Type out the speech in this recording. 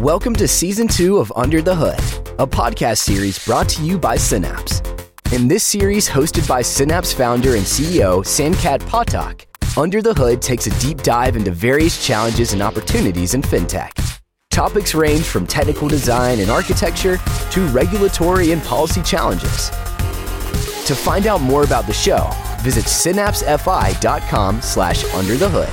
Welcome to Season 2 of Under the Hood, a podcast series brought to you by Synapse. In this series, hosted by Synapse founder and CEO Sankaet Pathak, Under the Hood takes a deep dive into various challenges and opportunities in fintech. Topics range from technical design and architecture to regulatory and policy challenges. To find out more about the show, visit synapsefi.com slash under the hood.